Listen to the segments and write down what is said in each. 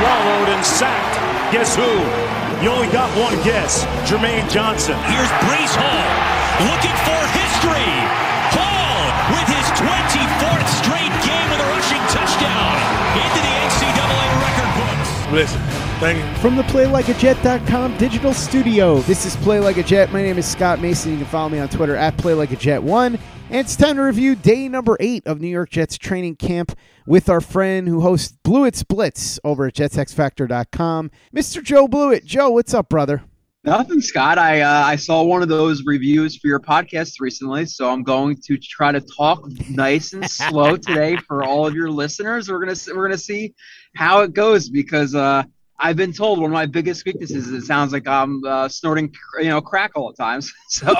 swallowed, and sacked. Guess who? You only got one guess. Jermaine Johnson. Here's Breece Hall looking for history. Hall with his 24th straight game with a rushing touchdown into the NCAA record books. Listen, thank you. From the PlayLikeAJet.com digital studio, this is Play Like a Jet. My name is Scott Mason. You can follow me on Twitter at PlayLikeAJet1. And it's time to review day number eight of New York Jets training camp with our friend who hosts Blewett Blitz over at JetsXFactor.com, Mr. Joe Blewett. Joe, what's up, brother? Nothing, Scott. I uh, I saw one of those reviews for your podcast recently, so I'm going to try to talk nice and slow today for all of your listeners. We're gonna we're gonna see how it goes because uh, I've been told one of my biggest weaknesses is it sounds like I'm uh, snorting you know crack all the times. So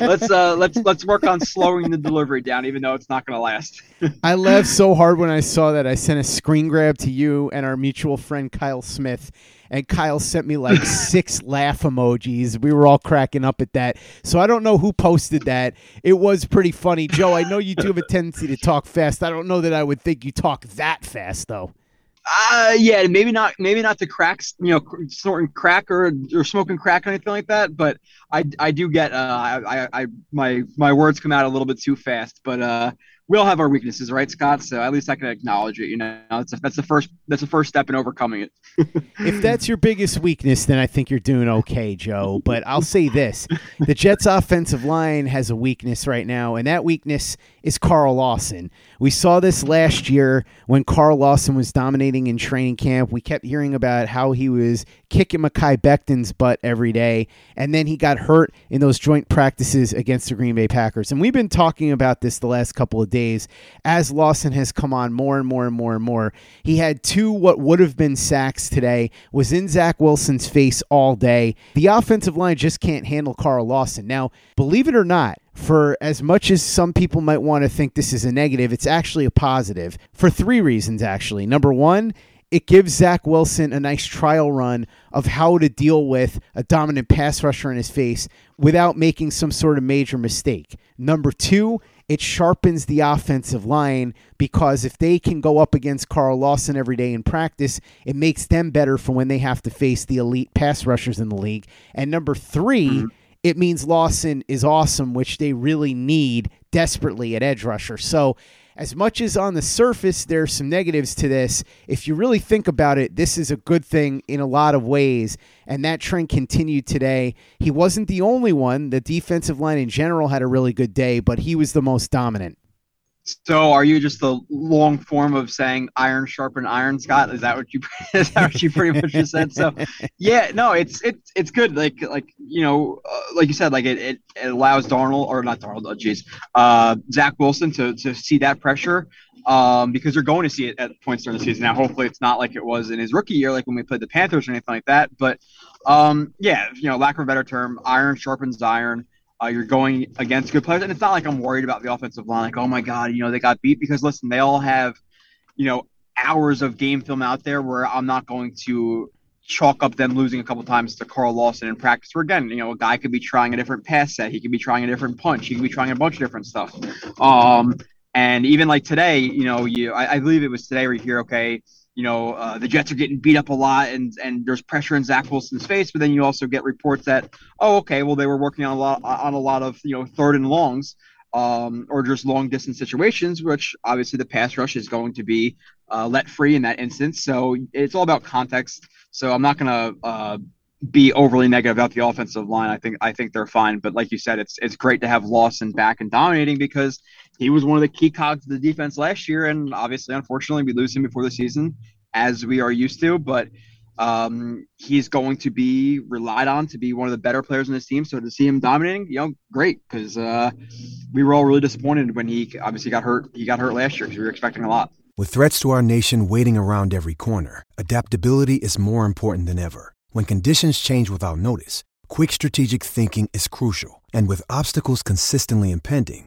let's uh, let's let's work on slowing the delivery down, even though it's not gonna last. I laughed so hard when I saw that. I sent a screen grab to you and our mutual friend Kyle Smith. And Kyle sent me like six laugh emojis. We were all cracking up at that. So I don't know who posted that. It was pretty funny. Joe, I know you do have a tendency to talk fast. I don't know that I would think you talk that fast, though. Uh, yeah, maybe not, maybe not the cracks, you know, snorting crack or, or smoking crack or anything like that. But I, I do get, uh, I, I, I, my, my words come out a little bit too fast. But uh, we all have our weaknesses, right, Scott? So at least I can acknowledge it. You know, that's a, that's the first, that's the first step in overcoming it. if that's your biggest weakness, then I think you're doing okay, Joe. But I'll say this the Jets' offensive line has a weakness right now, and that weakness is Carl Lawson. We saw this last year when Carl Lawson was dominating in training camp. We kept hearing about how he was kicking Mekhi Becton's butt every day, and then he got hurt in those joint practices against the Green Bay Packers. And we've been talking about this the last couple of days as Lawson has come on more and more and more and more. He had two what would have been sacks today, was in Zach Wilson's face all day. The offensive line just can't handle Carl Lawson. Now, believe it or not, for as much as some people might want to think this is a negative, it's actually a positive for three reasons, actually. Number one, it gives Zach Wilson a nice trial run of how to deal with a dominant pass rusher in his face without making some sort of major mistake. Number two, it sharpens the offensive line because if they can go up against Carl Lawson every day in practice, it makes them better for when they have to face the elite pass rushers in the league. And number 3 mm-hmm. It means Lawson is awesome, which they really need desperately at edge rusher. So, as much as on the surface there's some negatives to this, if you really think about it, this is a good thing in a lot of ways. And that trend continued today. He wasn't the only one. The defensive line in general had a really good day, but he was the most dominant. So, are you just the long form of saying "iron sharpen iron"? Scott, is that what you is that what you pretty much just said? So, yeah, no, it's it's it's good. Like like you know, uh, like you said, like it, it, it allows Darnold or not Darnold, oh, geez, uh, Zach Wilson to to see that pressure. Um, because you're going to see it at points during the season. Now, hopefully, it's not like it was in his rookie year, like when we played the Panthers or anything like that. But um, yeah, you know, lack of a better term, iron sharpens iron. Uh, you're going against good players, and it's not like I'm worried about the offensive line. Like, oh my god, you know they got beat because listen, they all have, you know, hours of game film out there where I'm not going to chalk up them losing a couple times to Carl Lawson in practice. Where again, you know, a guy could be trying a different pass set, he could be trying a different punch, he could be trying a bunch of different stuff. Um, and even like today, you know, you I, I believe it was today where you hear, okay, you know, uh, the Jets are getting beat up a lot and and there's pressure in Zach Wilson's face, but then you also get reports that, oh, okay, well they were working on a lot on a lot of you know third and longs, um, or just long distance situations, which obviously the pass rush is going to be uh, let free in that instance. So it's all about context. So I'm not gonna uh, be overly negative about the offensive line. I think I think they're fine, but like you said, it's it's great to have Lawson back and dominating because he was one of the key cogs of the defense last year, and obviously, unfortunately, we lose him before the season, as we are used to. But um, he's going to be relied on to be one of the better players in this team. So to see him dominating, you know, great because uh, we were all really disappointed when he obviously got hurt. He got hurt last year because we were expecting a lot. With threats to our nation waiting around every corner, adaptability is more important than ever. When conditions change without notice, quick strategic thinking is crucial. And with obstacles consistently impending,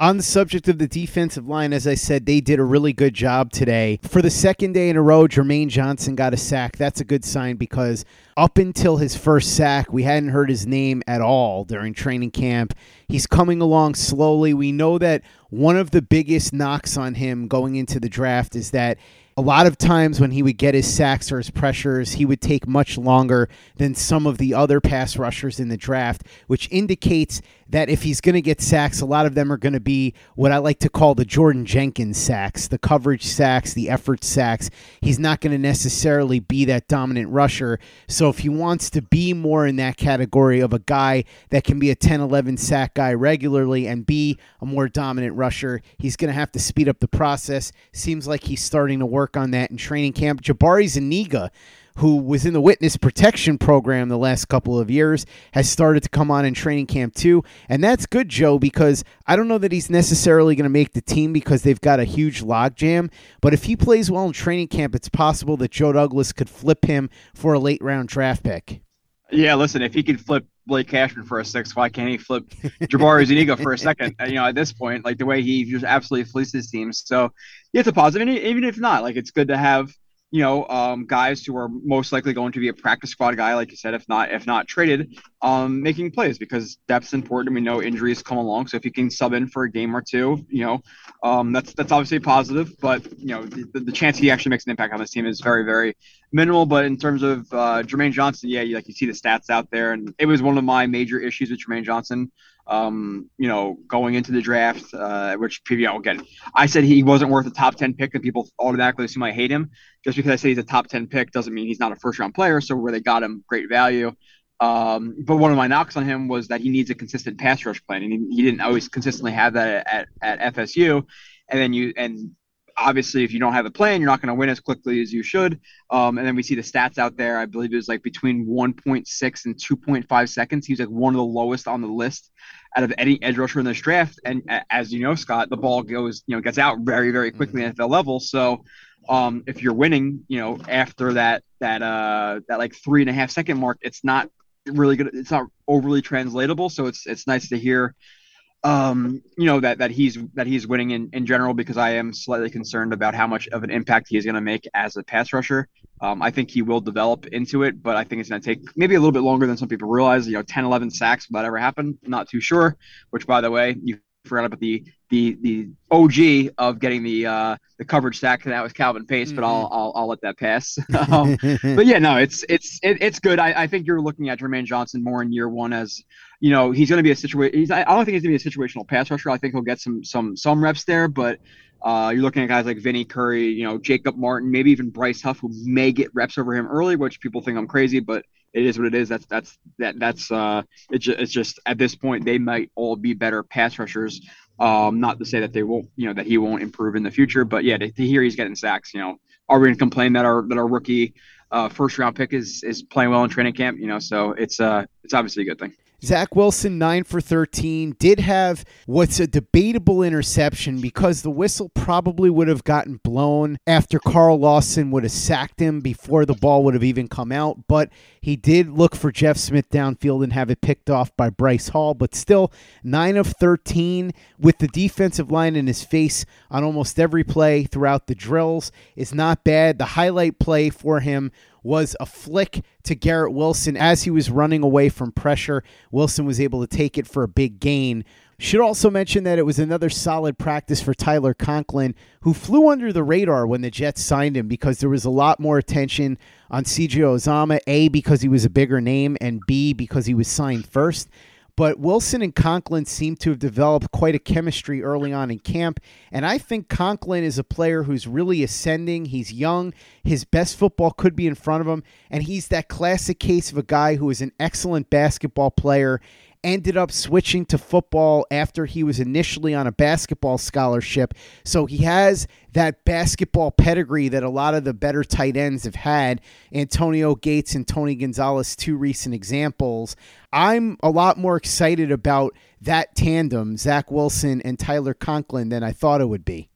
On the subject of the defensive line, as I said, they did a really good job today. For the second day in a row, Jermaine Johnson got a sack. That's a good sign because up until his first sack, we hadn't heard his name at all during training camp. He's coming along slowly. We know that one of the biggest knocks on him going into the draft is that a lot of times when he would get his sacks or his pressures, he would take much longer than some of the other pass rushers in the draft, which indicates that if he's going to get sacks, a lot of them are going to be what I like to call the Jordan Jenkins sacks, the coverage sacks, the effort sacks. He's not going to necessarily be that dominant rusher. So if he wants to be more in that category of a guy that can be a 10 11 sack guy regularly and be a more dominant rusher, he's going to have to speed up the process. Seems like he's starting to work on that in training camp. Jabari Zuniga who was in the witness protection program the last couple of years, has started to come on in training camp too. And that's good, Joe, because I don't know that he's necessarily going to make the team because they've got a huge logjam. But if he plays well in training camp, it's possible that Joe Douglas could flip him for a late round draft pick. Yeah, listen, if he could flip Blake Cashman for a six, why can't he flip Jabari Zuniga for a second? You know, at this point, like the way he just absolutely fleeces teams. So it's a positive. And even if not, like it's good to have you know, um, guys who are most likely going to be a practice squad guy, like you said, if not if not traded, um, making plays because depth's important. We know injuries come along, so if you can sub in for a game or two, you know, um, that's that's obviously positive. But you know, the, the, chance he actually makes an impact on this team is very very minimal. But in terms of uh, Jermaine Johnson, yeah, you, like you see the stats out there, and it was one of my major issues with Jermaine Johnson um, you know, going into the draft, uh, which you know, again, I said he wasn't worth a top 10 pick and people automatically assume I hate him. Just because I say he's a top 10 pick doesn't mean he's not a first round player. So where they got him, great value. Um, but one of my knocks on him was that he needs a consistent pass rush plan, and he, he didn't always consistently have that at, at FSU. And then you and obviously, if you don't have a plan, you're not going to win as quickly as you should. Um, and then we see the stats out there. I believe it was like between 1.6 and 2.5 seconds. He's like one of the lowest on the list out of any edge rusher in this draft. And as you know, Scott, the ball goes, you know, gets out very, very quickly mm-hmm. at the level. So um, if you're winning, you know, after that, that, uh, that like three and a half second mark, it's not really good. It's not overly translatable. So it's, it's nice to hear um, you know that that he's that he's winning in, in general because I am slightly concerned about how much of an impact he is going to make as a pass rusher. Um, I think he will develop into it, but I think it's going to take maybe a little bit longer than some people realize. You know, 10, 11 sacks, will that ever happen? Not too sure. Which, by the way, you forgot about the the the OG of getting the uh, the coverage sack. That was Calvin Pace, mm-hmm. but I'll, mm-hmm. I'll I'll let that pass. um, but yeah, no, it's it's it, it's good. I, I think you're looking at Jermaine Johnson more in year one as you know he's going to be a situation. I don't think he's going to be a situational pass rusher. I think he'll get some some some reps there, but. Uh, you're looking at guys like Vinny Curry, you know, Jacob Martin, maybe even Bryce Huff, who may get reps over him early, which people think I'm crazy, but it is what it is. That's that's that that's uh it's just, it's just at this point they might all be better pass rushers. Um, not to say that they won't, you know, that he won't improve in the future, but yeah, to, to hear he's getting sacks, you know, are we going to complain that our that our rookie uh, first round pick is is playing well in training camp? You know, so it's uh it's obviously a good thing. Zach Wilson, 9 for 13, did have what's a debatable interception because the whistle probably would have gotten blown after Carl Lawson would have sacked him before the ball would have even come out. But he did look for Jeff Smith downfield and have it picked off by Bryce Hall. But still, 9 of 13 with the defensive line in his face on almost every play throughout the drills is not bad. The highlight play for him was a flick to Garrett Wilson as he was running away from pressure. Wilson was able to take it for a big gain. Should also mention that it was another solid practice for Tyler Conklin, who flew under the radar when the Jets signed him because there was a lot more attention on CJ Uzomah, A, because he was a bigger name, and B, because he was signed first. But Wilson and Conklin seem to have developed quite a chemistry early on in camp. And I think Conklin is a player who's really ascending. He's young. His best football could be in front of him. And he's that classic case of a guy who is an excellent basketball player ended up switching to football after he was initially on a basketball scholarship. So he has that basketball pedigree that a lot of the better tight ends have had. Antonio Gates and Tony Gonzalez, two recent examples. I'm a lot more excited about that tandem, Zach Wilson and Tyler Conklin, than I thought it would be.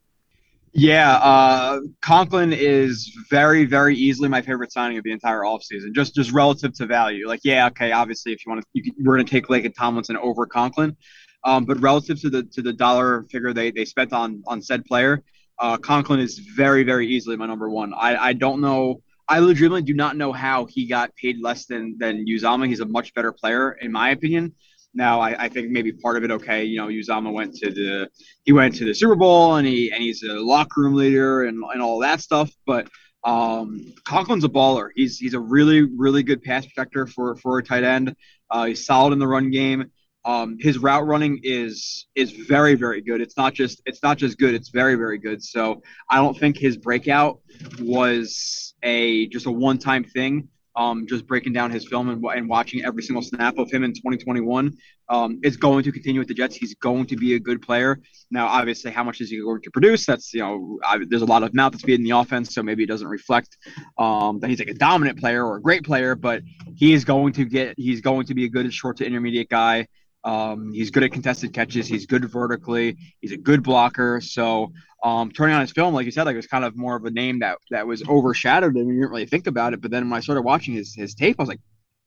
Yeah, uh, Conklin is very, very easily my favorite signing of the entire offseason, just just relative to value. Like, yeah, okay, obviously, if you want to, you we're going to take Lake and Tomlinson over Conklin, um, but relative to the to the dollar figure they, they spent on on said player, uh, Conklin is very, very easily my number one. I, I don't know. I legitimately do not know how he got paid less than than Uzomah. He's a much better player, in my opinion. Now, I, I, think maybe part of it, okay, you know, Uzomah went to the he went to the Super Bowl and he and he's a locker room leader and, and all that stuff. But um, Conklin's a baller. He's he's a really really good pass protector for for a tight end. Uh, he's solid in the run game. Um, his route running is is very very good. It's not just it's not just good. It's very very good. So I don't think his breakout was a just a one time thing um, just breaking down his film and, and, watching every single snap of him in 2021 um, is going to continue with the Jets. He's going to be a good player. Now, obviously, how much is he going to produce? That's you know, I, there's a lot of mouth feed in the offense, so maybe it doesn't reflect um, that he's like a dominant player or a great player. But he is going to get, he's going to be a good short to intermediate guy. Um, he's good at contested catches. He's good vertically. He's a good blocker. So um, turning on his film, like you said, like it was kind of more of a name that that was overshadowed, and you didn't really think about it. But then when I started watching his his tape, I was like,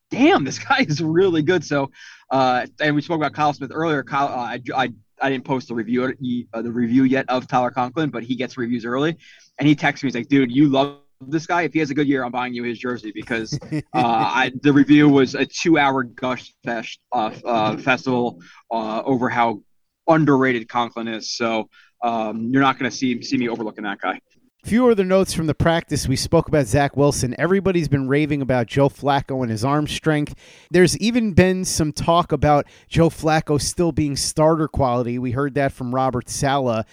"Damn, this guy is really good." So, uh, and we spoke about Kyle Smith earlier. Kyle, uh, I, I I didn't post the review uh, the review yet of Tyler Conklin, but he gets reviews early, and he texts me. He's like, "Dude, you love." This guy, if he has a good year, I'm buying you his jersey because uh, I, the review was a two-hour gush fest, uh, uh, festival uh, over how underrated Conklin is. So um, you're not going to see see me overlooking that guy. Few other notes from the practice. We spoke about Zach Wilson. Everybody's been raving about Joe Flacco and his arm strength. There's even been some talk about Joe Flacco still being starter quality. We heard that from Robert Saleh.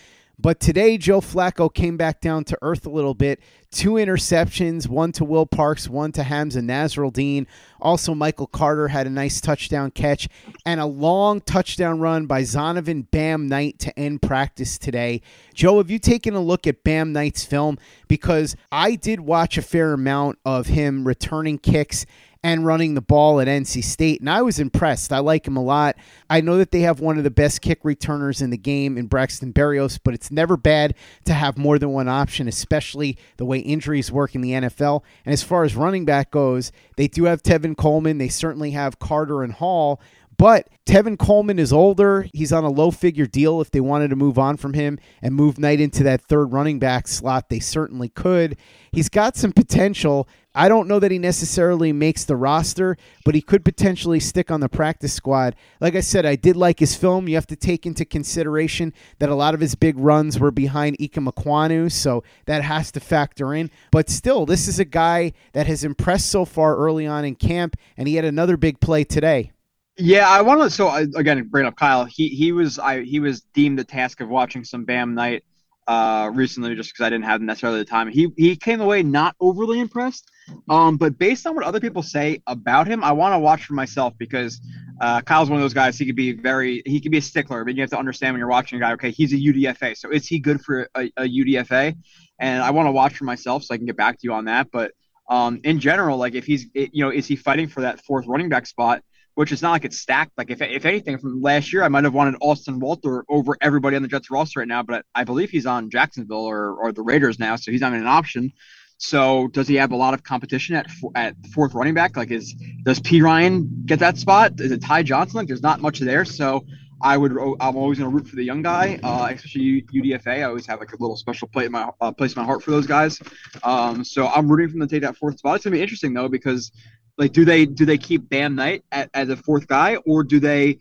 But today, Joe Flacco came back down to earth a little bit. Two interceptions, one to Will Parks, one to Hamsah Nasirildeen. Also, Michael Carter had a nice touchdown catch and a long touchdown run by Zonovan Bam Knight to end practice today. Joe, have you taken a look at Bam Knight's film? Because I did watch a fair amount of him returning kicks and running the ball at NC State. And I was impressed. I like him a lot. I know that they have one of the best kick returners in the game in Braxton Berrios, but it's never bad to have more than one option, especially the way injuries work in the NFL. And as far as running back goes, they do have Tevin Coleman. They certainly have Carter and Hall. But Tevin Coleman is older. He's on a low figure deal. If they wanted to move on from him and move Knight into that third running back slot, they certainly could. He's got some potential. I don't know that he necessarily makes the roster, but he could potentially stick on the practice squad. Like I said, I did like his film. You have to take into consideration that a lot of his big runs were behind Ikem Ekwonu, so that has to factor in. But still, this is a guy that has impressed so far early on in camp, and he had another big play today. Yeah, I want to. So again, bring up Kyle. He he was I he was deemed the task of watching some Bam Knight uh, recently just because I didn't have necessarily the time. He he came away not overly impressed. Um, but based on what other people say about him, I want to watch for myself because uh, Kyle's one of those guys. He could be very he could be a stickler, but you have to understand when you're watching a guy. Okay, he's a UDFA, so is he good for a, a UDFA? And I want to watch for myself so I can get back to you on that. But um, in general, like if he's you know is he fighting for that fourth running back spot? Which is not like it's stacked. Like if if anything from last year, I might have wanted Austin Walter over everybody on the Jets roster right now, but I believe he's on Jacksonville or or the Raiders now, so he's not an option. So does he have a lot of competition at at fourth running back? Like is does P Ryan get that spot? Is it Ty Johnson? Like there's not much there. So I would I'm always going to root for the young guy, uh, especially UDFA. I always have like a little special place in my uh, place in my heart for those guys. Um, so I'm rooting for them to take that fourth spot. It's gonna be interesting though because like, do they do they keep Bam Knight as a fourth guy, or do they,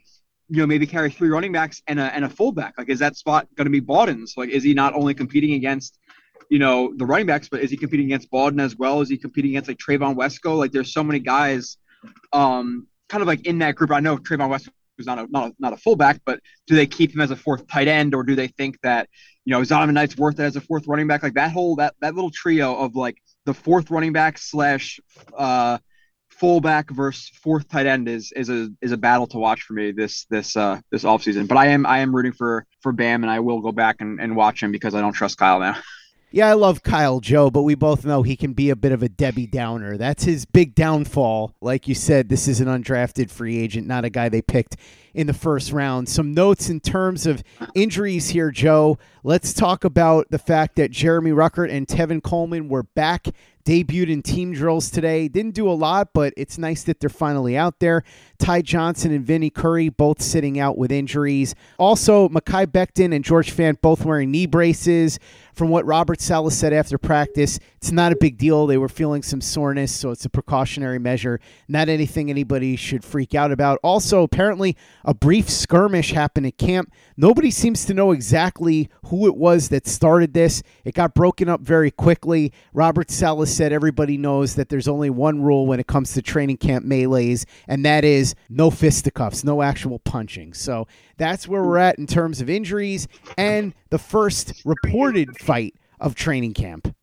you know, maybe carry three running backs and a and a fullback? Like, is that spot going to be Bawden's? Like, is he not only competing against, you know, the running backs, but is he competing against Bawden as well? Is he competing against like Trevon Wesco? Like, there's so many guys, um, kind of like in that group. I know Trevon Wesco is not a not a, not a fullback, but do they keep him as a fourth tight end, or do they think that you know Zonovan Knight's worth it as a fourth running back? Like that whole that that little trio of like the fourth running back slash uh fullback versus fourth tight end is is a is a battle to watch for me this this uh this offseason. But I am I am rooting for for Bam and I will go back and, and watch him because I don't trust Kyle now. Yeah, I love Kyle Joe, but we both know he can be a bit of a Debbie Downer. That's his big downfall. Like you said, this is an undrafted free agent, not a guy they picked in the first round. Some notes in terms of injuries here, Joe. Let's talk about the fact that Jeremy Ruckert and Tevin Coleman were back debuted in team drills today. Didn't do a lot, but it's nice that they're finally out there. Ty Johnson and Vinny Curry both sitting out with injuries. Also, Mekhi Becton and George Fant both wearing knee braces. From what Robert Saleh said after practice, it's not a big deal. They were feeling some soreness, so it's a precautionary measure. Not anything anybody should freak out about. Also, apparently, a brief skirmish happened at camp. Nobody seems to know exactly who it was that started this. It got broken up very quickly. Robert Saleh said everybody knows that there's only one rule when it comes to training camp melees, and that is no fisticuffs, no actual punching. So that's where we're at in terms of injuries and the first reported fight of training camp.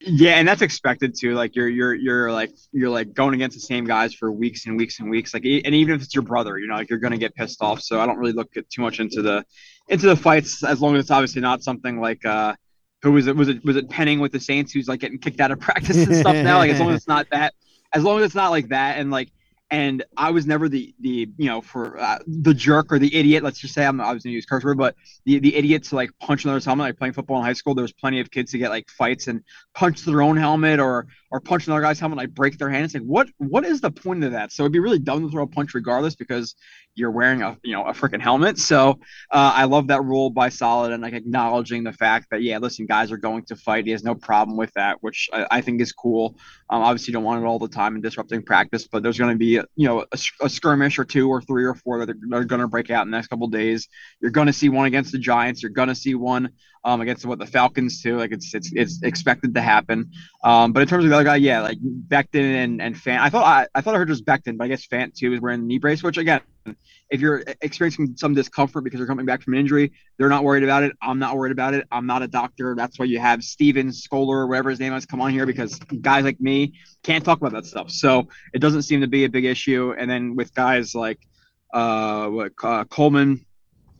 Yeah, and that's expected too. Like you're you're you're like you're like going against the same guys for weeks and weeks and weeks. Like and even if it's your brother, you know, like you're gonna get pissed off. So I don't really look too much into the into the fights as long as it's obviously not something like uh who was it was it was it Penning with the Saints who's like getting kicked out of practice and stuff now. Like as long as it's not that, as long as it's not like that, and like and I was never the the you know for uh, the jerk or the idiot. Let's just say I'm I was gonna use curse word, but the the idiot to like punch another's helmet. Like playing football in high school, there was plenty of kids to get like fights and punch their own helmet or or punch another guy's helmet, like break their hand. It's like what what is the point of that? So it'd be really dumb to throw a punch regardless because you're wearing a you know a freaking helmet. So uh, I love that rule by Saleh and like acknowledging the fact that yeah, listen, guys are going to fight. He has no problem with that, which I, I think is cool. Um, obviously, you don't want it all the time and disrupting practice, but there's going to be you know a, a, skirmish or two or three or four that are, are going to break out in the next couple days. You're going to see one against the Giants. You're going to see one um, against what the Falcons too. Like it's it's it's expected to happen. Um, but in terms of the other guy, yeah, like Becton and and Fant. I thought I, I thought I heard just Becton, but I guess Fant too is wearing the knee brace. Which again, if you're experiencing some discomfort because you're coming back from an injury, they're not worried about it. I'm not worried about it. I'm not a doctor. That's why you have Steven Scholar or whatever his name is come on here because guys like me can't talk about that stuff. So it doesn't seem to be a big issue. And then with guys like uh, what, uh Coleman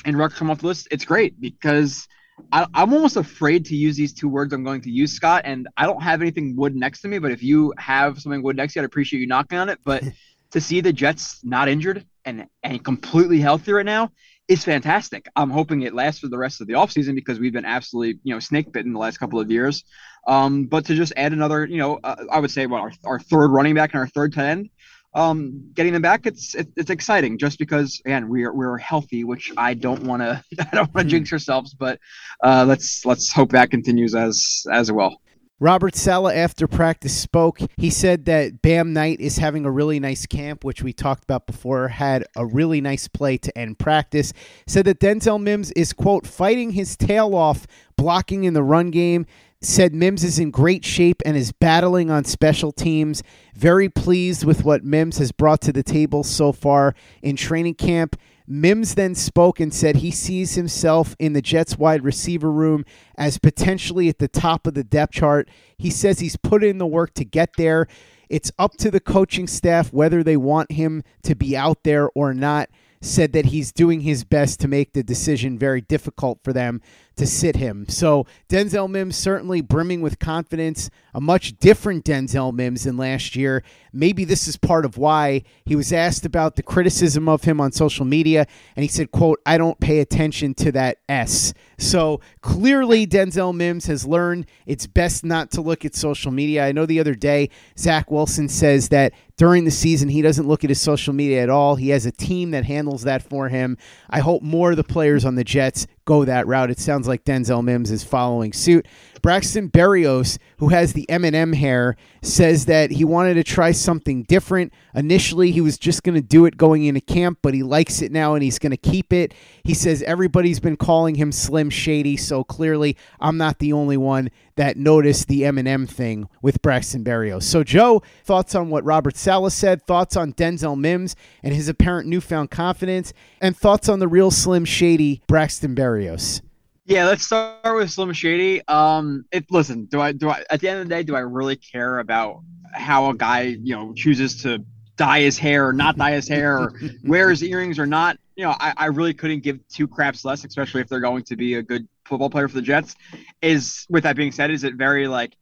and Ruck come off the list, it's great because I, am almost afraid to use these two words I'm going to use, Scott. And I don't have anything wood next to me, but if you have something wood next to you, I'd appreciate you knocking on it. But to see the Jets not injured and and completely healthy right now is fantastic. I'm hoping it lasts for the rest of the offseason because we've been absolutely, you know, snake bitten the last couple of years. Um, but to just add another, you know, uh, I would say what our, our third running back and our third tight end, um, getting them back, it's it, it's exciting just because again we're we're healthy, which I don't want to I don't want to jinx ourselves, but uh, let's let's hope that continues as as well. Robert Saleh, after practice, spoke. He said that Bam Knight is having a really nice camp, which we talked about before, had a really nice play to end practice. Said that Denzel Mims is, quote, fighting his tail off, blocking in the run game said Mims is in great shape and is battling on special teams. Very pleased with what Mims has brought to the table so far in training camp. Mims then spoke and said he sees himself in the Jets wide receiver room as potentially at the top of the depth chart. He says he's put in the work to get there. It's up to the coaching staff whether they want him to be out there or not. Said that he's doing his best to make the decision very difficult for them to sit him. So Denzel Mims certainly brimming with confidence, a much different Denzel Mims than last year. Maybe this is part of why he was asked about the criticism of him on social media and he said, quote, I don't pay attention to that S. So clearly Denzel Mims has learned it's best not to look at social media. I know the other day Zach Wilson says that during the season he doesn't look at his social media at all. He has a team that handles that for him. I hope more of the players on the Jets go that route. It sounds like Denzel Mims is following suit. Braxton Berrios, who has the Eminem hair, says that he wanted to try something different. Initially, he was just going to do it going into camp, but he likes it now and he's going to keep it. He says everybody's been calling him Slim Shady, so clearly I'm not the only one that noticed the Eminem thing with Braxton Berrios. So, Joe, thoughts on what Robert Saleh said, thoughts on Denzel Mims and his apparent newfound confidence, and thoughts on the real Slim Shady Braxton Berrios. Yeah, let's start with Slim Shady. Um, it listen, do I do I at the end of the day, do I really care about how a guy you know chooses to dye his hair or not dye his hair or wear his earrings or not? You know, I, I really couldn't give two craps less, especially if they're going to be a good football player for the Jets. Is with that being said, is it very like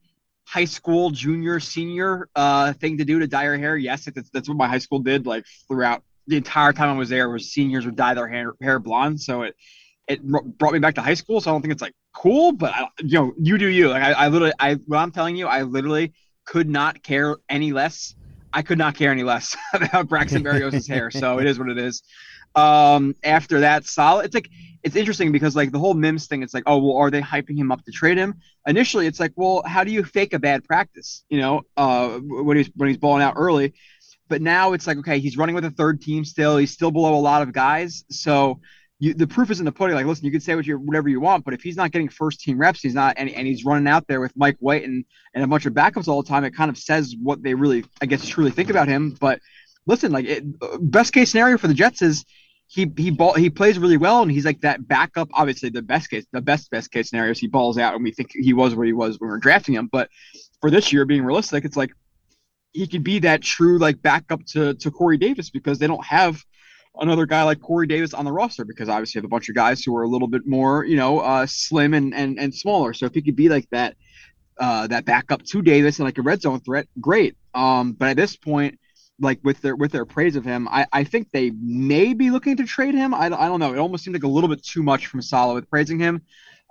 high school junior senior uh thing to do to dye your hair? Yes, that's, that's what my high school did. Like throughout the entire time I was there, was seniors would dye their hair, hair blonde. So it it brought me back to high school. So I don't think it's like cool, but I, you know, you do you. Like I, I literally, I what I'm telling you, I literally could not care any less. I could not care any less about Braxton Berrios' hair. So it is what it is. Um, after that, Saleh. It's like it's interesting because like the whole Mims thing. It's like, oh well, are they hyping him up to trade him? Initially, it's like, well, how do you fake a bad practice? You know, uh, when he's when he's balling out early. But now it's like, okay, he's running with a third team still. He's still below a lot of guys. So you, the proof is in the pudding. Like, listen, you can say what you whatever you want, but if he's not getting first team reps, he's not, and, and he's running out there with Mike White and and a bunch of backups all the time. It kind of says what they really, I guess, truly think about him. But listen, like, it, best case scenario for the Jets is he he ball he plays really well, and he's like that backup. Obviously, the best case, the best best case scenario is he balls out, and we think he was where he was when we were drafting him. But for this year, being realistic, it's like he could be that true like backup to to Corey Davis because they don't have another guy like Corey Davis on the roster because obviously you have a bunch of guys who are a little bit more, you know, uh, slim and, and and smaller. So if he could be like that, uh, that backup to Davis and like a red zone threat, great. Um, but at this point, like with their with their praise of him, I, I think they may be looking to trade him. I, I don't know. It almost seemed like a little bit too much from Saleh with praising him.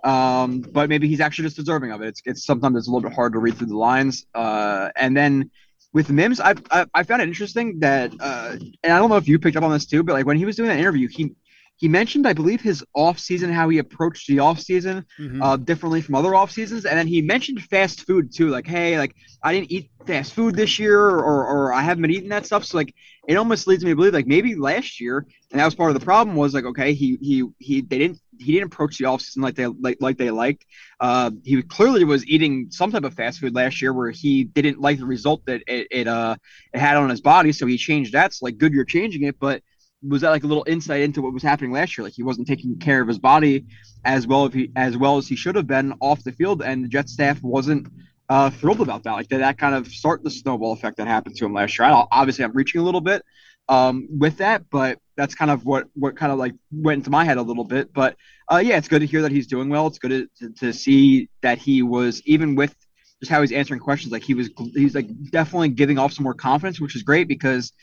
Um, but maybe he's actually just deserving of it. It's, it's sometimes it's a little bit hard to read through the lines. Uh, and then with Mims, I, I, I found it interesting that, uh, and I don't know if you picked up on this too, but like when he was doing that interview, he he mentioned, I believe, his off season, how he approached the off season mm-hmm. uh, differently from other off seasons, and then he mentioned fast food too. Like, hey, like I didn't eat fast food this year, or, or I haven't been eating that stuff. So like, it almost leads me to believe like maybe last year, and that was part of the problem was like, okay, he he he they didn't he didn't approach the off season like they like like they liked. Uh, he clearly was eating some type of fast food last year where he didn't like the result that it, it uh it had on his body, so he changed that. So like, good, you're changing it, but was that like a little insight into what was happening last year? Like he wasn't taking care of his body as well as he as well as he should have been off the field, and the Jet staff wasn't uh, thrilled about that. Like did that kind of start the snowball effect that happened to him last year? I obviously I'm reaching a little bit um, with that, but that's kind of what what kind of like went into my head a little bit. But uh, yeah, it's good to hear that he's doing well. It's good to, to see that he was even with just how he's answering questions. Like he was he's like definitely giving off some more confidence, which is great because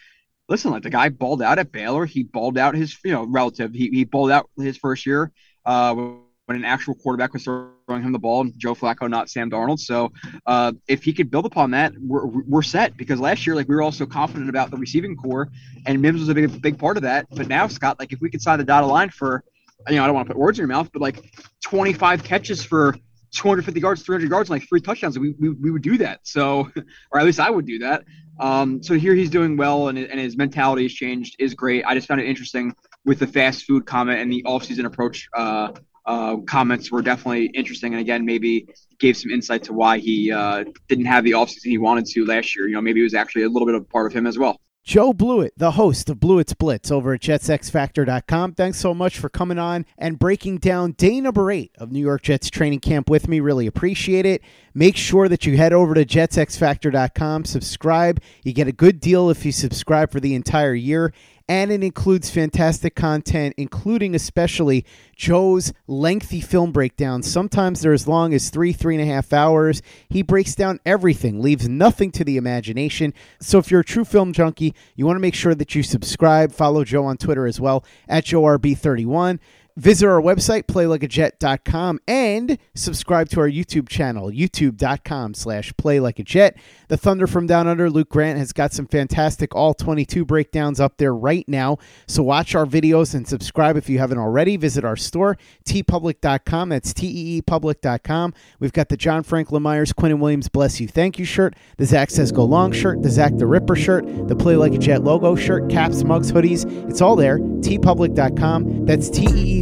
listen, like the guy balled out at Baylor. He balled out his, you know, relative. He, he balled out his first year uh, when an actual quarterback was throwing him the ball, Joe Flacco, not Sam Darnold. So uh, if he could build upon that, we're, we're set because last year, like we were also confident about the receiving corps, and Mims was a big, big part of that. But now, Scott, like if we could sign the dotted line for, you know, I don't want to put words in your mouth, but like 25 catches for 250 yards, 300 yards, and like three touchdowns, we, we, we would do that. So, or at least I would do that. Um, so here he's doing well, and, and his mentality has changed is great. I just found it interesting with the fast food comment and the offseason approach uh, uh, comments were definitely interesting. And again, maybe gave some insight to why he uh, didn't have the offseason he wanted to last year. You know, maybe it was actually a little bit of a part of him as well. Joe Blewett, the host of Blewett's Blitz over at JetsXFactor.com. Thanks so much for coming on and breaking down day number eight of New York Jets training camp with me. Really appreciate it. Make sure that you head over to JetsXFactor.com, subscribe. You get a good deal if you subscribe for the entire year and it includes fantastic content, including especially Joe's lengthy film breakdowns. Sometimes they're as long as three, three and a half hours. He breaks down everything, leaves nothing to the imagination. So if you're a true film junkie, you want to make sure that you subscribe. Follow Joe on Twitter as well at JoeRB31. Visit our website, playlikeajet.com, and subscribe to our YouTube channel, youtube.com slash playlikeajet. The Thunder from Down Under, Luke Grant, has got some fantastic all 22 breakdowns up there right now. So watch our videos and subscribe if you haven't already. Visit our store, teepublic.com. That's T-E-E-public.com. We've got the John Franklin-Myers, Quinnen Williams, Bless You, Thank You shirt, the Zach Says Go Long shirt, the Zach the Ripper shirt, the Play Like a Jet logo shirt, caps, mugs, hoodies. It's all there, teepublic.com. That's T-E-E